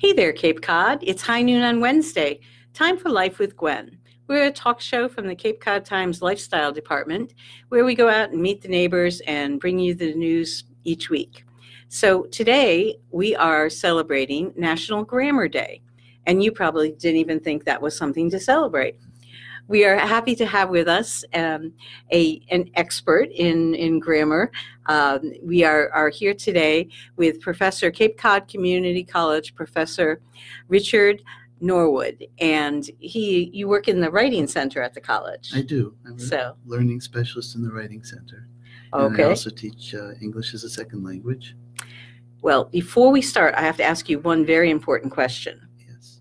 Hey there, Cape Cod. It's high noon on Wednesday. Time for Life with Gwenn. We're a talk show from the Cape Cod Times Lifestyle Department where we go out and meet the neighbors and bring you the news each week. So today we are celebrating National Grammar Day, and you probably didn't even think that was something to celebrate. We are happy to have with us um, a an expert in in grammar. Um, we are are here today with Professor Cape Cod Community College Professor Richard Norwood, and he you work in the writing center at the college. I do. I'm a So learning specialist in the writing center. And I okay. also teach uh, English as a second language. Well, before we start, I have to ask you one very important question. Yes.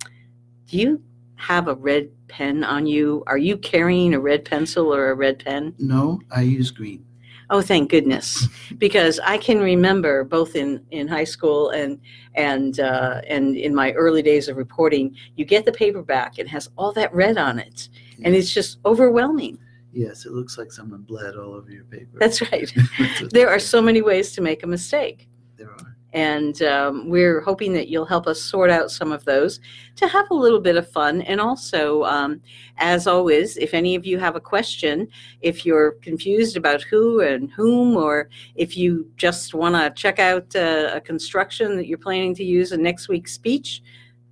Do you have a red pen on you? Are you carrying a red pencil or a red pen? No, I use green. Oh, thank goodness, because I can remember both in, in high school and and uh, and in my early days of reporting, you get the paperback, it has all that red on it, and it's just overwhelming. Yes, it looks like someone bled all over your paper. That's right. That's There are so many ways to make a mistake. There are. And um, we're hoping that you'll help us sort out some of those to have a little bit of fun. And also, um, as always, if any of you have a question, if you're confused about who and whom, or if you just want to check out uh, a construction that you're planning to use in next week's speech,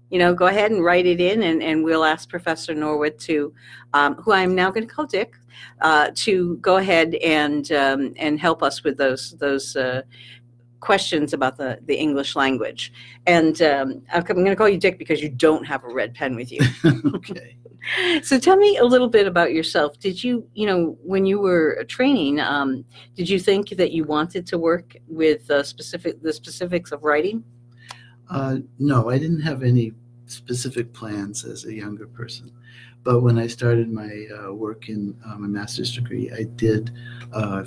you know, go ahead and write it in, and, and we'll ask Professor Norwood to, um, who I'm now going to call Dick, uh, to go ahead and um, and help us with those those uh, questions about the, the English language. And um, I'm going to call you Dick because you don't have a red pen with you. okay. so tell me a little bit about yourself. Did you, you know, when you were training, um, did you think that you wanted to work with uh, specific the specifics of writing? Uh, no, I didn't have any specific plans as a younger person. But when I started my uh, work in uh, my master's degree, I did uh,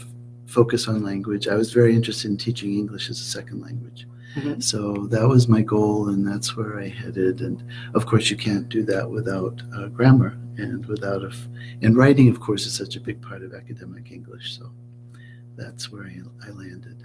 focus on language. I was very interested in teaching English as a second language. Mhm. So that was my goal, and that's where I headed. And of course, you can't do that without uh, grammar and without a. F- and writing, of course, is such a big part of academic English. So that's where I, I landed.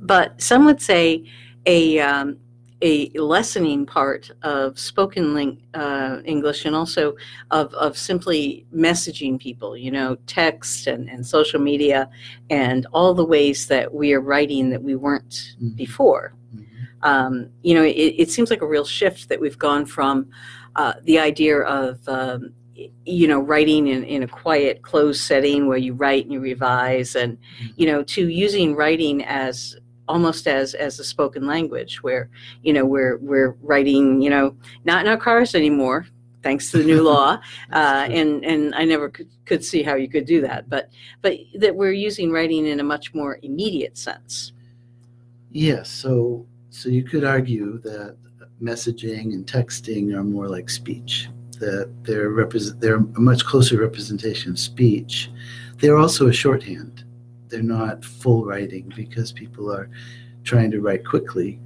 But some would say a um, a lessening part of spoken ling- uh, English and also of, of simply messaging people, you know, text and, and social media and all the ways that we are writing that we weren't Mhm. before. Mhm. Um, you know, it, it seems like a real shift that we've gone from uh, the idea of, um, you know, writing in, in a quiet, closed setting where you write and you revise and, you know, to using writing as almost as as a spoken language where you know we're we're writing you know not in our cars anymore thanks to the new law uh, and and I never could, could see how you could do that but but that we're using writing in a much more immediate sense Yes, so so you could argue that messaging and texting are more like speech. That they're represent they're a much closer representation of speech. They're also a shorthand. They're not full writing because people are trying to write quickly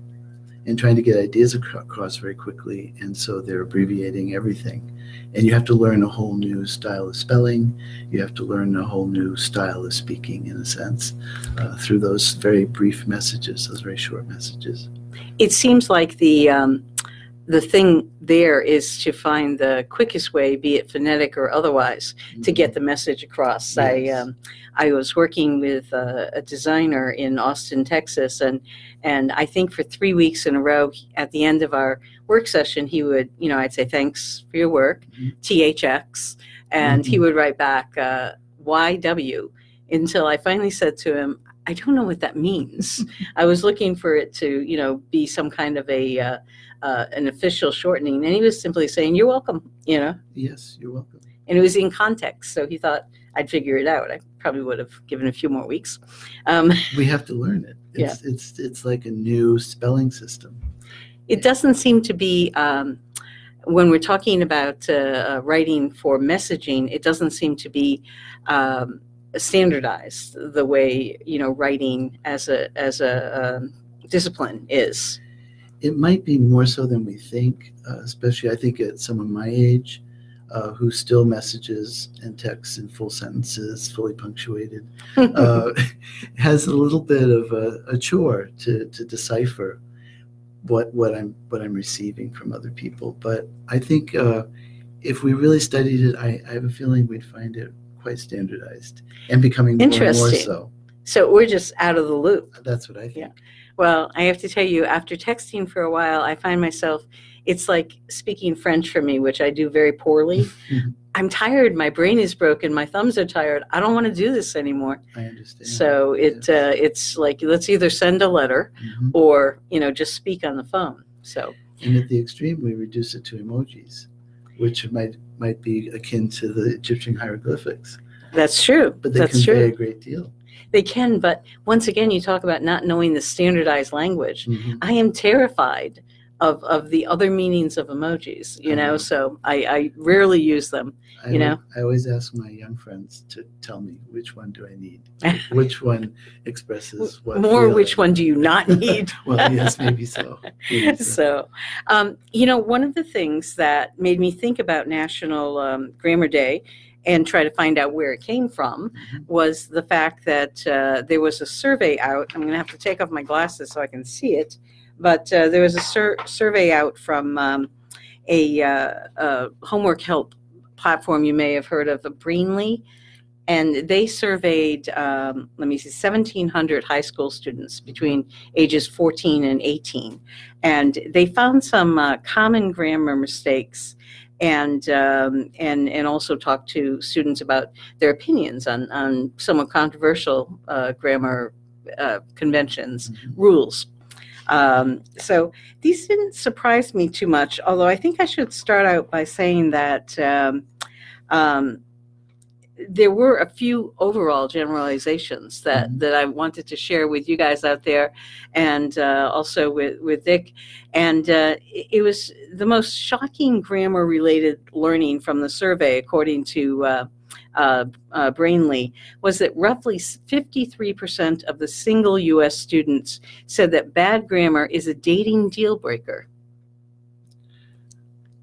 and trying to get ideas across very quickly, and so they're abbreviating everything. And you have to learn a whole new style of spelling. You have to learn a whole new style of speaking, in a sense uh, through those very brief messages, those very short messages. it seems like the um, the thing there is to find the quickest way, be it phonetic or otherwise, to get the message across. I um, I was working with a, a designer in Austin, Texas, and and I think for three weeks in a row, at the end of our work session, he would, you know, I'd say thanks for your work, Mhm. THX, and he Mhm. would write back uh, YW until I finally said to him, I don't know what that means. I was looking for it to, you know, be some kind of a uh, uh, an official shortening, and he was simply saying, "You're welcome," you know, Yes, you're welcome. and it was in context. So he thought I'd figure it out. I probably would have given a few more weeks. Um, We have to learn it. It's, it's, it's like a new spelling system. it doesn't seem to be um, when we're talking about uh, uh, writing for messaging. It doesn't seem to be um, standardized the way you know writing as a as a um, discipline is. It might be more so than we think, uh, especially I think at someone my age uh, who still messages and texts in full sentences, fully punctuated, uh, has a little bit of a, a chore to, to decipher what what I'm what I'm receiving from other people. But I think uh, if we really studied it, I, I have a feeling we'd find it quite standardized and becoming more and more so. So we're just out of the loop. That's what I think. Yeah. Well, I have to tell you, after texting for a while, I find myself, it's like speaking French for me, which I do very poorly. I'm tired. My brain is broken. My thumbs are tired. I don't want to do this anymore. I understand. So it uh, it's like let's either send a letter Mhm. or you know just speak on the phone. So And at the extreme, we reduce it to emojis, which might might be akin to the Egyptian hieroglyphics, that's true. but they that's convey true. a great deal. They can, but once again, you talk about not knowing the standardized language. Mhm. I am terrified of of the other meanings of emojis. You know, Uh-huh. so I, I rarely use them. I You know? I always ask my young friends to tell me which one do I need, which one expresses what. More, feeling. which one do you not need? well, yes, maybe so. Maybe so. so, um, you know, one of the things that made me think about National um, Grammar Day and try to find out where it came from Mhm. was the fact that uh, there was a survey out. I'm going to have to take off my glasses so I can see it. But uh, there was a sur- survey out from um, a, uh, a homework help platform you may have heard of, a Brainly. And they surveyed, um, let me see, 1,700 high school students between ages 14 and 18. And they found some uh, common grammar mistakes and, um, and, and also talk to students about their opinions on, on somewhat controversial uh, grammar uh, conventions, Mhm. rules. Um, so these didn't surprise me too much, although I think I should start out by saying that um, um, there were a few overall generalizations that, Mhm. that I wanted to share with you guys out there and uh, also with, with Dick. And uh, it, it was the most shocking grammar related learning from the survey, according to uh, uh, uh, Brainly, was that roughly 53% of the single US students said that bad grammar is a dating deal breaker.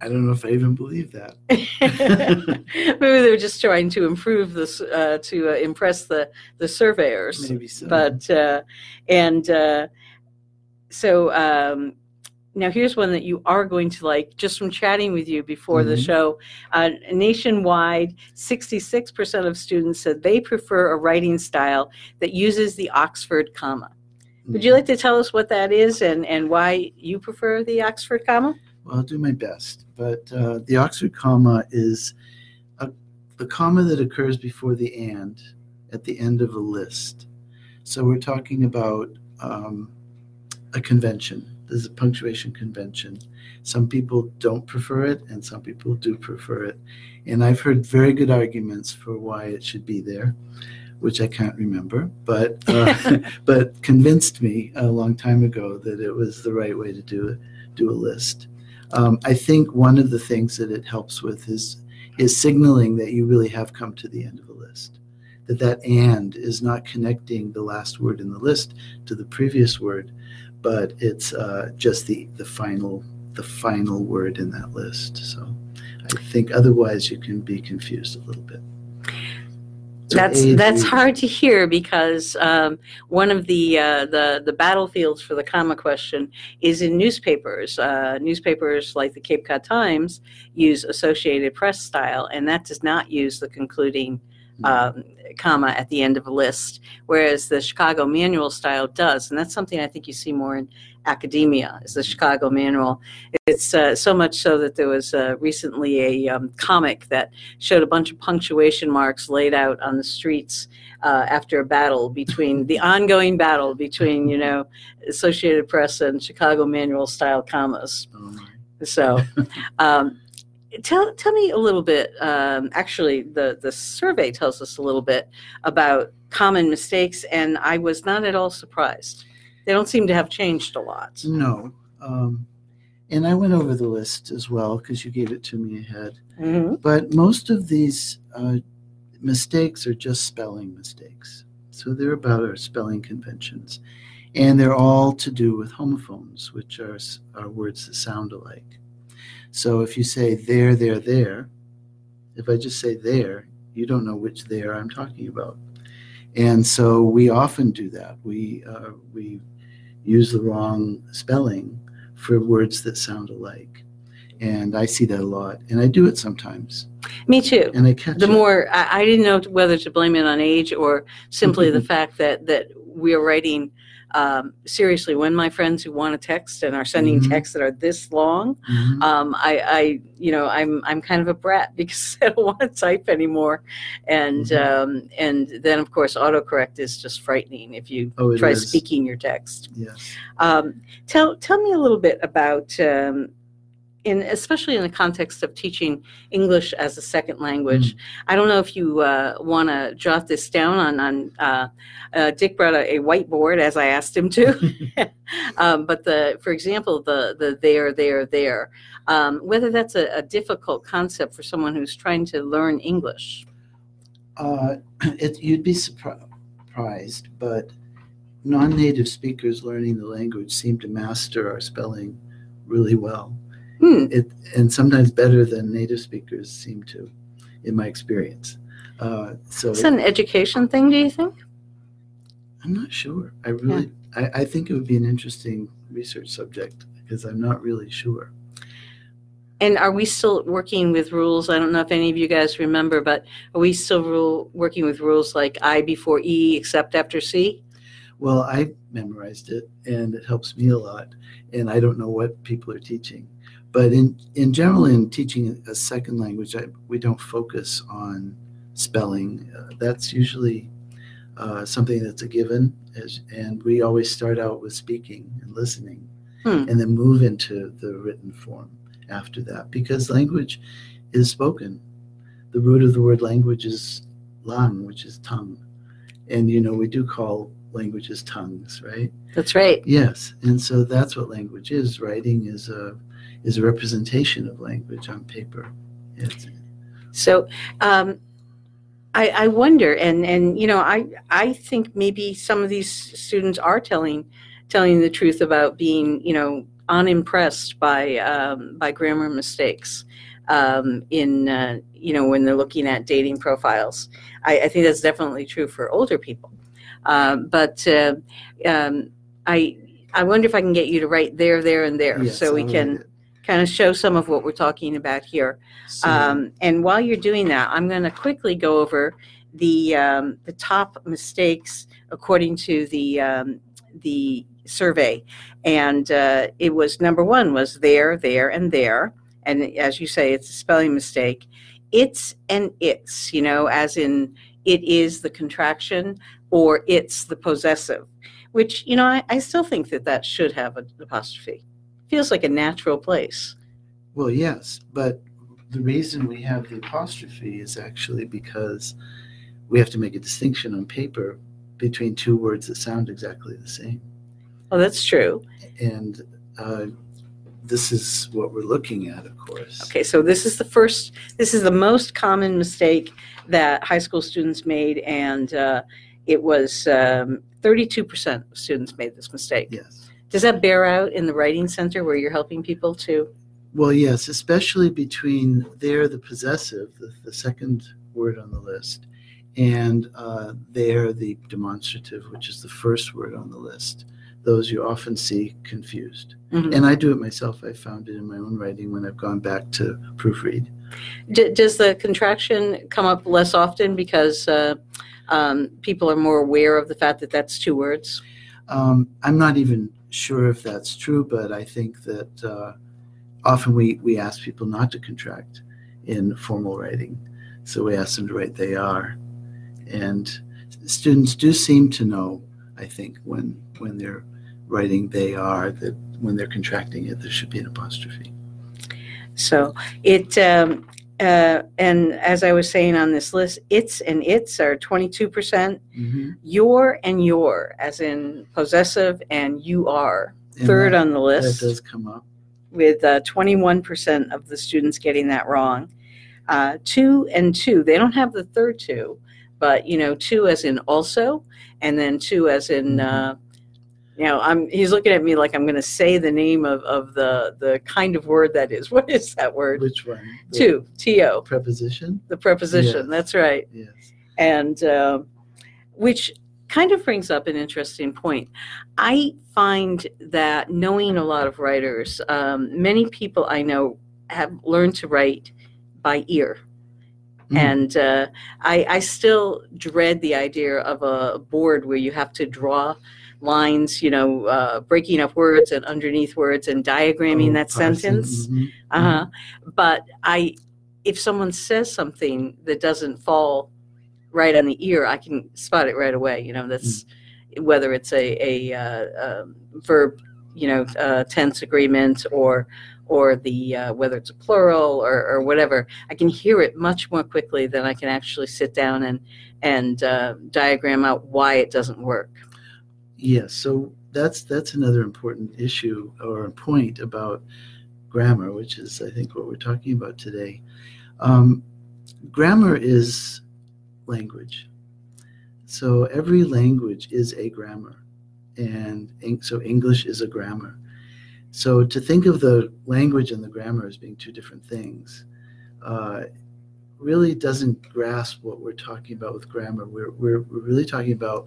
I don't know if I even believe that. Maybe they were just trying to improve this, uh, to uh, impress the, the surveyors. Maybe so. But, uh, and uh, so um, now here's one that you are going to like just from chatting with you before the Mhm. show. Uh, nationwide, 66% of students said they prefer a writing style that uses the Oxford comma. Would you like to tell us what that is and, and why you prefer the Oxford comma? Well, I'll do my best. But uh, the Oxford comma is a, the comma that occurs before the and at the end of a list. So we're talking about um, a convention. There's a punctuation convention. Some people don't prefer it, and some people do prefer it. And I've heard very good arguments for why it should be there, which I can't remember, but uh, but convinced me a long time ago that it was the right way to do it, do a list. Um, I think one of the things that it helps with is is signaling that you really have come to the end of a list. That that and is not connecting the last word in the list to the previous word, but it's uh, just the the final the final word in that list. So I think otherwise you can be confused a little bit. That's that's hard to hear because um, one of the uh, the the battlefields for the comma question is in newspapers. Uh, newspapers like the Cape Cod Times use Associated Press style, and that does not use the concluding um, comma at the end of a list, whereas the Chicago Manual style does, and that's something I think you see more in academia. Is the Chicago Manual? It's uh, so much so that there was uh, recently a um, comic that showed a bunch of punctuation marks laid out on the streets uh, after a battle between the ongoing battle between you know Associated Press and Chicago Manual style commas. Oh. So, um, tell tell me a little bit. Um, actually, the the survey tells us a little bit about common mistakes, and I was not at all surprised. They don't seem to have changed a lot. No. Um, and I went over the list as well because you gave it to me ahead. Mhm. But most of these uh, mistakes are just spelling mistakes. So they're about our spelling conventions. And they're all to do with homophones, which are, are words that sound alike. So if you say there, there, there, if I just say there, you don't know which there I'm talking about. And so we often do that. We, uh, we use the wrong spelling for words that sound alike. And I see that a lot. And I do it sometimes. Me too. And I catch The it. more I, I didn't know whether to blame it on age or simply the fact that that we are writing um, seriously. When my friends who want to text and are sending Mhm. texts that are this long, Mhm. um, I, I, you know, I'm, I'm kind of a brat because I don't want to type anymore, and Mhm. um, and then of course autocorrect is just frightening if you Oh, try is. speaking your text. Yes. Um, tell tell me a little bit about. In, especially in the context of teaching English as a second language, I don't know if you uh, want to jot this down on on. Uh, uh, Dick brought a, a whiteboard as I asked him to, um, but the for example the the there there there um, whether that's a, a difficult concept for someone who's trying to learn english Uh, it, you'd be surprised, but non-native speakers learning the language seem to master our spelling really well. Hmm. It and sometimes better than native speakers seem to, in my experience. Uh, so is that an education thing do you think I'm not sure. I really, I, I think it would be an interesting research subject because I'm not really sure. and are we still working with rules i don't know if any of you guys remember but are we still rule, working with rules like i before e except after c Well, I memorized it and it helps me a lot. And I don't know what people are teaching. But in, in general, in teaching a second language, I, we don't focus on spelling. Uh, that's usually uh, something that's a given. As, and we always start out with speaking and listening Hmm. and then move into the written form after that because language is spoken. The root of the word language is lang, which is tongue. And, you know, we do call languages tongues, right? that's right Yes, and so that's what language is. Writing is a is a representation of language on paper. It's, So um, I, I wonder, and and you know, I I think maybe some of these students are telling telling the truth about being you know unimpressed by um, by grammar mistakes um, in uh, you know when they're looking at dating profiles. I, I think that's definitely true for older people, um, but uh, um, I. I wonder if I can get you to write there, there, and there, yes, so we can. Kind of show some of what we're talking about here. So, Um, and while you're doing that, I'm going to quickly go over the um, the top mistakes according to the um, the survey, and uh, it was number one was there, there, and there, and as you say, it's a spelling mistake. It's and it's, you know, as in it is the contraction or it's the possessive, which you know I, I still think that that should have an apostrophe. Feels like a natural place. well, yes, but the reason we have the apostrophe is actually because we have to make a distinction on paper between two words that sound exactly the same, Oh, that's true. and uh, this is what we're looking at, of course. Okay, so this is the first, this is the most common mistake that high school students made, and uh, it was um, 32% of students made this mistake. Yes. Does that bear out in the writing center where you're helping people to? Well, yes, especially between there, the possessive, the, the second word on the list, and uh, there, the demonstrative, which is the first word on the list. Those you often see confused. Mhm. And I do it myself. I found it in my own writing when I've gone back to proofread. D- does the contraction come up less often because uh, um, people are more aware of the fact that that's two words? Um, I'm not even sure if that's true, but I think that uh, often we, we ask people not to contract in formal writing. So we ask them to write they are. And students do seem to know, I think, when, when they're writing they are, that when they're contracting it, there should be an apostrophe. So it, um, uh, and as I was saying on this list, it's and its are 22%. Mhm. your and your, as in possessive and you are, And third that, on the list. that does come up. with uh, 21% of the students getting that wrong. Uh, two and two, they don't have the third two, but you know, two as in also, and then two as in, uh, you know, I'm. He's looking at me like I'm going to say the name of, of the the kind of word that is. What is that word? Which one? The Two, to, Preposition? the preposition. Yes. That's right. Yes. and um which kind of brings up an interesting point. I find that knowing a lot of writers, um, many people I know have learned to write by ear. Mm. And uh, I, I still dread the idea of a board where you have to draw lines, you know, uh, breaking up words and underneath words and diagramming Oh, that parsing, sentence. mhm. Uh-huh. But I, if someone says something that doesn't fall right on the ear, I can spot it right away. You know, that's whether it's a a uh, um, verb, you know, uh, tense agreement or or the uh, whether it's a plural or, or whatever. I can hear it much more quickly than I can actually sit down and and uh, diagram out why it doesn't work. Yes, so that's that's another important issue or point about grammar, which is I think what we're talking about today. Um, grammar is language, so every language is a grammar, and so English is a grammar. So to think of the language and the grammar as being two different things. Uh, really doesn't grasp what we're talking about with grammar. We're, we're, we're really talking about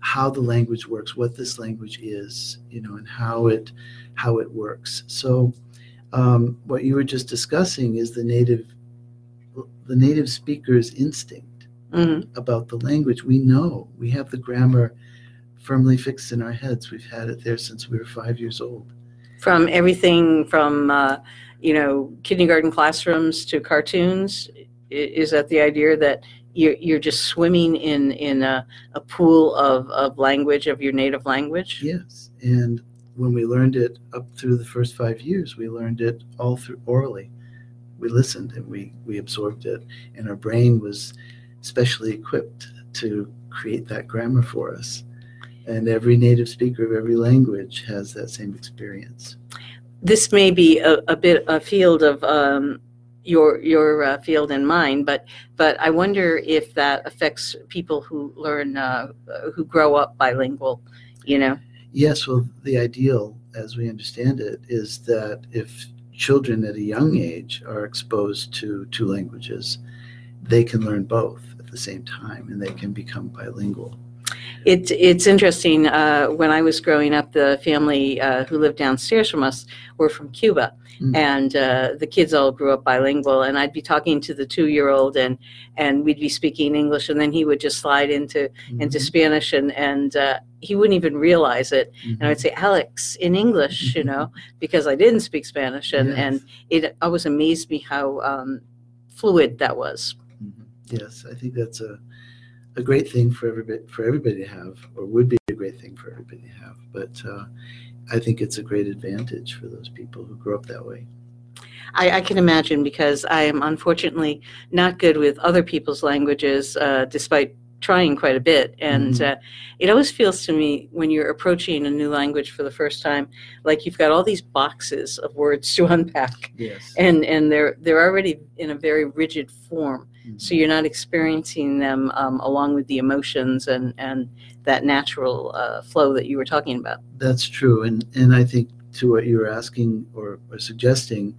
how the language works, what this language is, you know, and how it how it works. So, um, what you were just discussing is the native the native speaker's instinct Mhm. about the language. We know we have the grammar firmly fixed in our heads. We've had it there since we were five years old. From everything from uh, you know kindergarten classrooms to cartoons, is that the idea that you're, you're just swimming in in a, a pool of, of language of your native language? Yes, and when we learned it up through the first five years, we learned it all through orally. We listened and we we absorbed it, and our brain was specially equipped to create that grammar for us. And every native speaker of every language has that same experience. this may be a, a bit a field of um, your your uh, field and mine, but but I wonder if that affects people who learn uh, who grow up bilingual. You know, Yes, well, the ideal, as we understand it, is that if children at a young age are exposed to two languages, they can learn both at the same time and they can become bilingual. It's it's interesting. Uh, when I was growing up, the family uh, who lived downstairs from us were from Cuba, Mm. and uh, the kids all grew up bilingual. And I'd be talking to the two-year-old, and and we'd be speaking English, and then he would just slide into into Mhm, Spanish, and and uh, he wouldn't even realize it. mhm. And I'd say Alex in English, you know, because I didn't speak Spanish, and Yes. and it always amazed me how um, fluid that was. Mhm. Yes, I think that's a a great thing for everybody for everybody to have, or would be a great thing for everybody to have. But uh, I think it's a great advantage for those people who grow up that way. I, I can imagine because I am unfortunately not good with other people's languages, uh, despite trying quite a bit. And Mhm. uh, it always feels to me when you're approaching a new language for the first time, like you've got all these boxes of words to unpack, Yes. and and they're they're already in a very rigid form. So you're not experiencing them um, along with the emotions and and that natural uh, flow that you were talking about. That's true, and and I think to what you were asking or, or suggesting,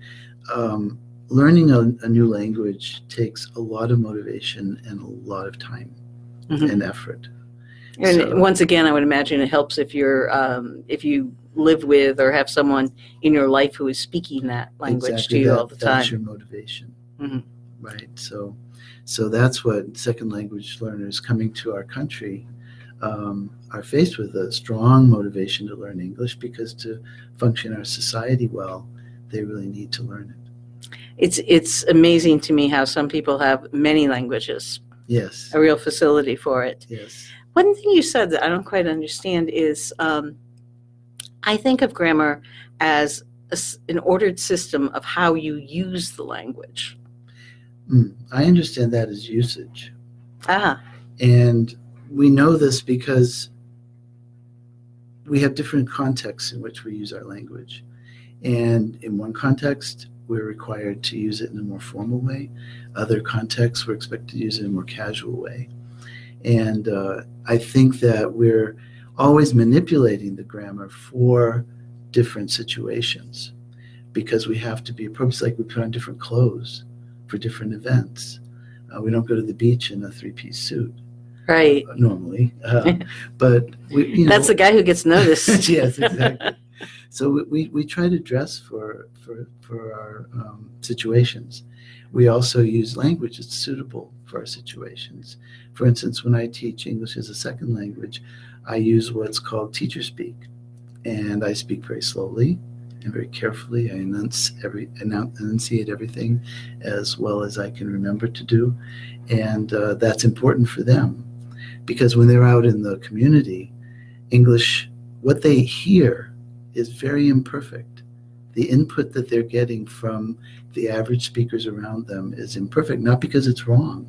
um, learning a, a new language takes a lot of motivation and a lot of time Mhm. and effort. And So- once again, I would imagine it helps if you're um, if you live with or have someone in your life who is speaking that language Exactly to you that- all the time That's your motivation, Mhm. right? So, so that's what second language learners coming to our country um, are faced with a strong motivation to learn English because to function our society well, they really need to learn it. It's it's amazing to me how some people have many languages, Yes, a real facility for it. yes. One thing you said that I don't quite understand is um, I think of grammar as a an ordered system of how you use the language. Mm, I understand that as usage. Ah, And we know this because we have different contexts in which we use our language. And in one context, we're required to use it in a more formal way. Other contexts, we're expected to use it in a more casual way. And uh, I think that we're always manipulating the grammar for different situations because we have to be appropriate. It's like we put on different clothes for different events. Uh, we don't go to the beach in a three piece suit. Right. normally. Uh, but we, you know, That's the guy who gets noticed. yes, exactly. So we- we, we try to dress for for for our um, situations. We also use language that's suitable for our situations. For instance, when I teach English as a second language, I use what's called teacher speak, and I speak very slowly and very carefully. I enunci- every enun- enunciate everything as well as I can remember to do, and uh, that's important for them because when they're out in the community, English, what they hear is very imperfect. The input that they're getting from the average speakers around them is imperfect, not because it's wrong,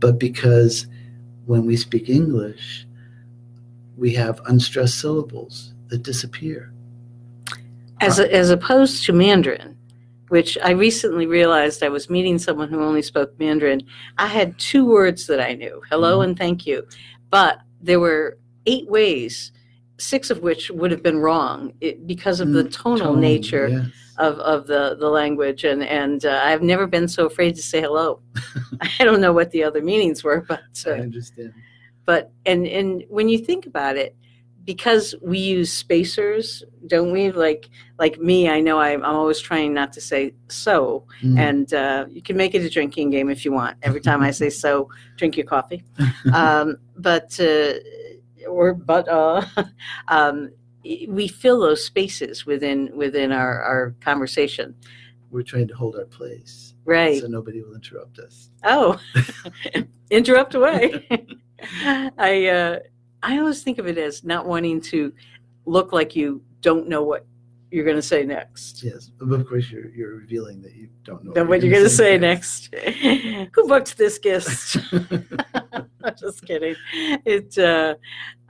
but because when we speak English, we have unstressed syllables that disappear. As, as opposed to Mandarin, which I recently realized I was meeting someone who only spoke Mandarin. I had two words that I knew hello Mhm. and thank you. But there were eight ways, six of which would have been wrong it, because of the Mm, tonal Tone, nature yes. of, of the, the language. And, and uh, I've never been so afraid to say hello. I don't know what the other meanings were, but. I Uh, understand. but and and when you think about it because we use spacers don't we? Like like me i know i'm, I'm always trying not to say so. Mm. and uh, you can make it a drinking game if you want. Every time i say so drink your coffee. Um, but uh, or but uh, um, we fill those spaces within within our, our conversation. We're trying to hold our place. Right. So nobody will interrupt us. Oh, interrupt away. I uh, I always think of it as not wanting to look like you don't know what you're going to say next. Yes, but of course you're you're revealing that you don't know Then what you're going to say next? Who booked this guest? I'm just kidding. It uh,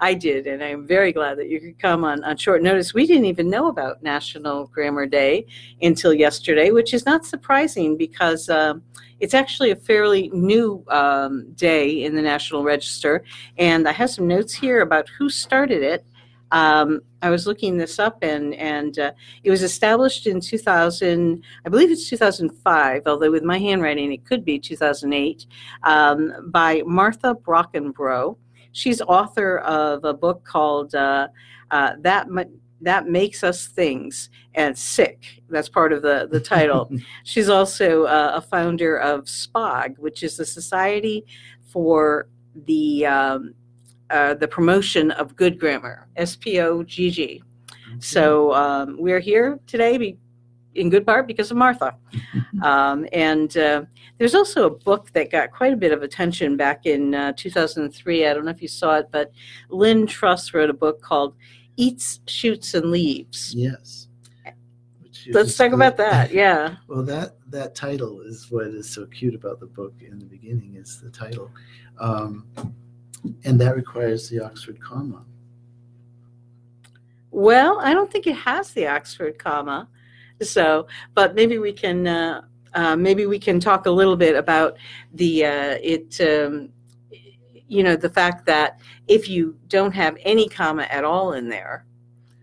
I did, and I'm very glad that you could come on on short notice. We didn't even know about National Grammar Day until yesterday, which is not surprising because um, it's actually a fairly new um, day in the National Register. And I have some notes here about who started it. Um, I was looking this up, and and uh, it was established in 2000. I believe it's 2005, although with my handwriting it could be 2008, um, by Martha Brockenbrough. She's author of a book called uh, uh, "That Ma- That Makes Us Things" and "Sick." That's part of the the title. She's also uh, a founder of SPOG, which is the Society for the um, uh, the Promotion of Good Grammar, S P O G G. So um, we're here today be, in good part because of Martha. Um, and uh, there's also a book that got quite a bit of attention back in uh, 2003. I don't know if you saw it, but Lynn Truss wrote a book called Eats, Shoots, and Leaves. yes. Let's talk about that. Yeah. Well, that that title is what is so cute about the book. In the beginning, is the title, um, and that requires the Oxford comma. Well, I don't think it has the Oxford comma. So, but maybe we can uh, uh, maybe we can talk a little bit about the uh, it. Um, you know, the fact that if you don't have any comma at all in there,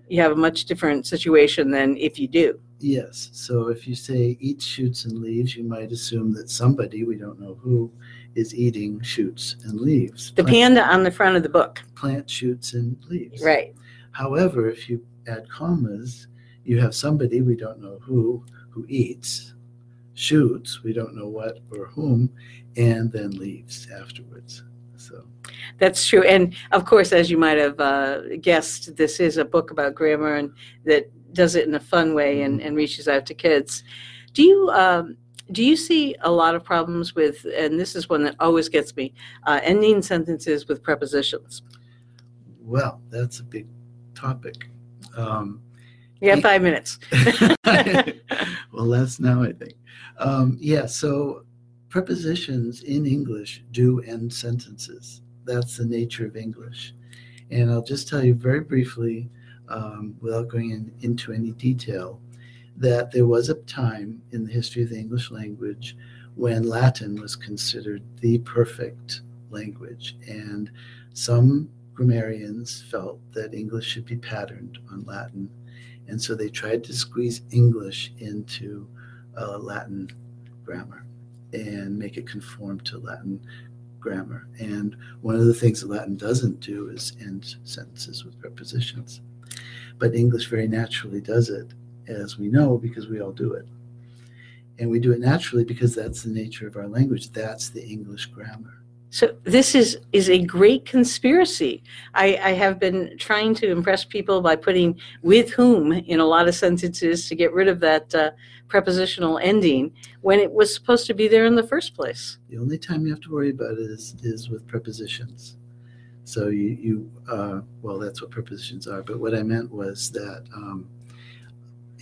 you have a much different situation than if you do. Yes. So if you say eats shoots and leaves, you might assume that somebody we don't know who is eating shoots and leaves. The Plant, panda on the front of the book, plant shoots and leaves. right? However, if you add commas, you have somebody we don't know who who eats, shoots we don't know what or whom, and then leaves afterwards. So That's true. And of course, as you might have uh, guessed, this is a book about grammar and that does it in a fun way and, and reaches out to kids. Do you um, do you see a lot of problems with? And this is one that always gets me: uh, ending sentences with prepositions. well, that's a big topic. Um, You have five minutes. well, that's now, I think. Um, yeah, so prepositions in English do end sentences. That's the nature of English. And I'll just tell you very briefly, um, without going in, into any detail, that there was a time in the history of the English language when Latin was considered the perfect language. And some grammarians felt that English should be patterned on Latin. And so they tried to squeeze English into uh, Latin grammar and make it conform to Latin grammar. And one of the things that Latin doesn't do is end sentences with prepositions. But English very naturally does it, as we know, because we all do it. And we do it naturally because that's the nature of our language. That's the English grammar. So this is is a great conspiracy. I, I have been trying to impress people by putting with whom in a lot of sentences to get rid of that uh, prepositional ending when it was supposed to be there in the first place. The only time you have to worry about it is, is with prepositions. So you, you uh, well, that's what prepositions are. But what I meant was that um,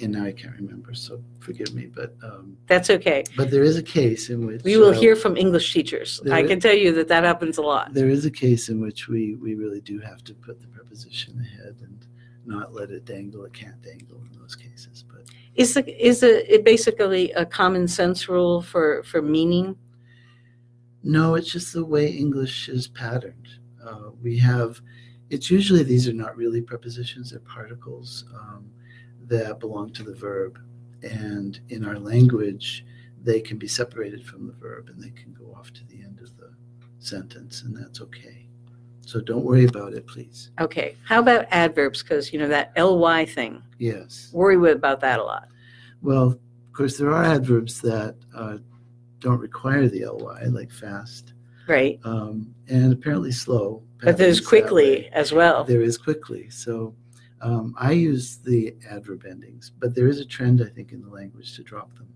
and now I can't remember, so forgive me. But um, That's okay. but there is a case in which We will uh, hear from English teachers. there I can tell you that that happens a lot. There is a case in which we we really do have to put the preposition ahead and not let it dangle. It can't dangle in those cases. But Is the, is a, it basically a common sense rule for, for meaning? no, it's just the way English is patterned. Uh, we have. It's usually these are not really prepositions; they're particles um, that belong to the verb, and in our language, they can be separated from the verb and they can go off to the end of the sentence, and that's okay. So don't worry about it, please. Okay. How about adverbs? Because, you know, that ly thing, Yes. worry about that a lot. Well, of course, there are adverbs that uh, don't require the ly, like fast, Right. um, and apparently slow. But there's quickly as well. There is quickly. So um, I use the adverb endings, but there is a trend, I think, in the language to drop them.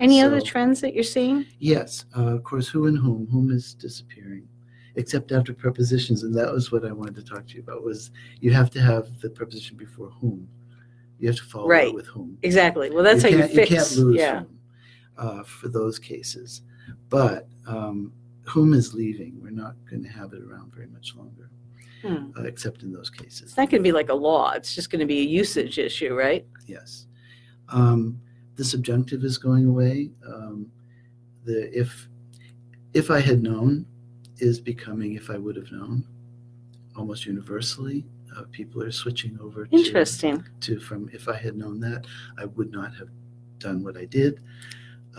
Any other trends that you're seeing? Yes, uh, of course, who and whom. Whom is disappearing, except after prepositions, and that was what I wanted to talk to you about. Was you have to have the preposition before whom. You have to follow Right. it with whom. Exactly. Well, that's how you fix. You can't lose yeah. whom, uh, for those cases. But um, whom is leaving? We're not going to have it around very much longer, Hmm. uh, except in those cases. It's not going to be like a law. It's just going to be a usage issue, right? Yes. Um, the subjunctive is going away. Um, the if if I had known is becoming if I would have known. Almost universally, uh, people are switching over Interesting. to from if I had known that I would not have done what I did.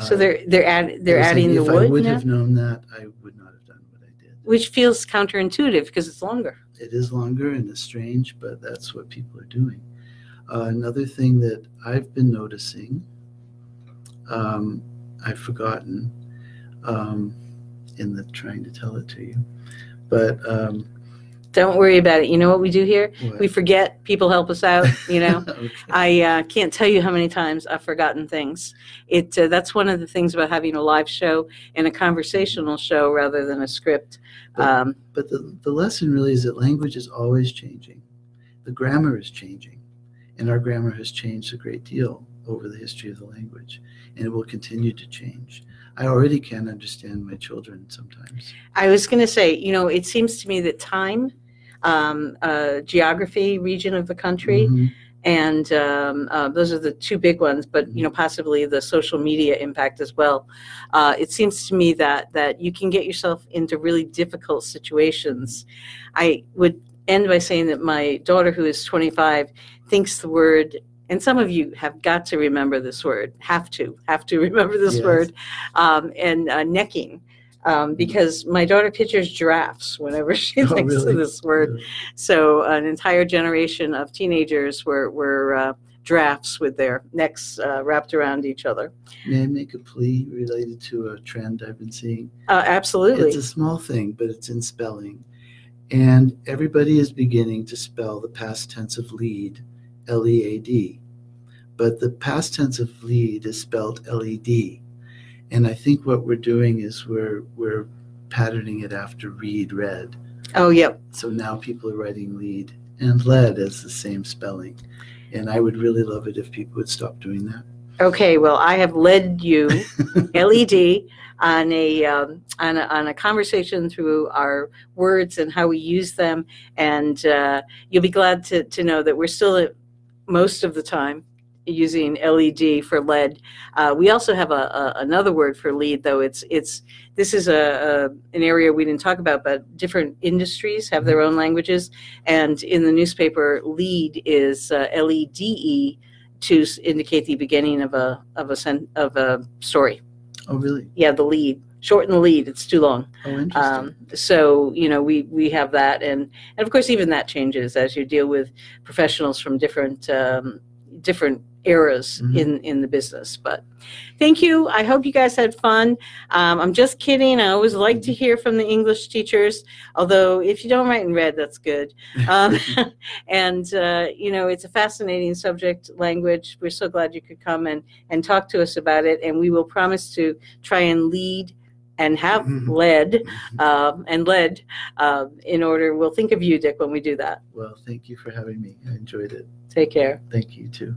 So they're they're add, they're saying, adding the word. if I would would now, have known that I would not have done what I did. Which feels counterintuitive because it's longer. it is longer and it's strange, but that's what people are doing. Uh, another thing that I've been noticing, um, I've forgotten um, in the trying to tell it to you, but um, Don't worry about it. You know what we do here? what? We forget. People help us out. You know. okay. I uh, can't tell you how many times I've forgotten things. It uh, that's one of the things about having a live show and a conversational show rather than a script. Um, But the, the lesson really is that language is always changing. The grammar is changing. And our grammar has changed a great deal over the history of the language. And it will continue to change. I already can't understand my children sometimes. I was going to say, you know, it seems to me that time, um, uh, geography, region of the country, Mhm. and um, uh, those are the two big ones. But you know, possibly the social media impact as well. Uh, it seems to me that that you can get yourself into really difficult situations. I would end by saying that my daughter, who is 25, thinks the word. And some of you have got to remember this word. Have to, have to remember this Yes. word. Um, and uh, necking, um, because my daughter pictures giraffes whenever she Oh, thinks really? of this word. So an entire generation of teenagers were were uh, drafts with their necks uh, wrapped around each other. May I make a plea related to a trend I've been seeing? Uh, absolutely. It's a small thing, but it's in spelling. And everybody is beginning to spell the past tense of lead, L E A D. But the past tense of lead is spelled L E D. And I think what we're doing is we're we're patterning it after read, read. oh, yep. So now people are writing lead and lead as the same spelling. And I would really love it if people would stop doing that. Okay. Well, I have led you LED on a um, on a, on a conversation through our words and how we use them, and uh, you'll be glad to to know that we're still at most of the time using LED for lead. Uh, we also have a, a another word for lead, though. It's it's this is a, a an area we didn't talk about, but different industries have their own languages, and in the newspaper, lead is uh, L E D E to indicate the beginning of a of a sen- of a story. Oh, really? Yeah, the lead. shorten the lead. It's too long. Oh, interesting. Um, so you know we we have that, and and of course even that changes as you deal with professionals from different um, different eras Mhm. in in the business. But thank you. I hope you guys had fun. Um, I'm just kidding. I always like to hear from the English teachers. Although if you don't write in red, that's good. Um, and uh, you know it's a fascinating subject, language. We're so glad you could come and and talk to us about it. And we will promise to try and lead and have Mhm. led um, and led um, in order. We'll think of you, Dick, when we do that. well, thank you for having me. I enjoyed it. Take care. Thank you too.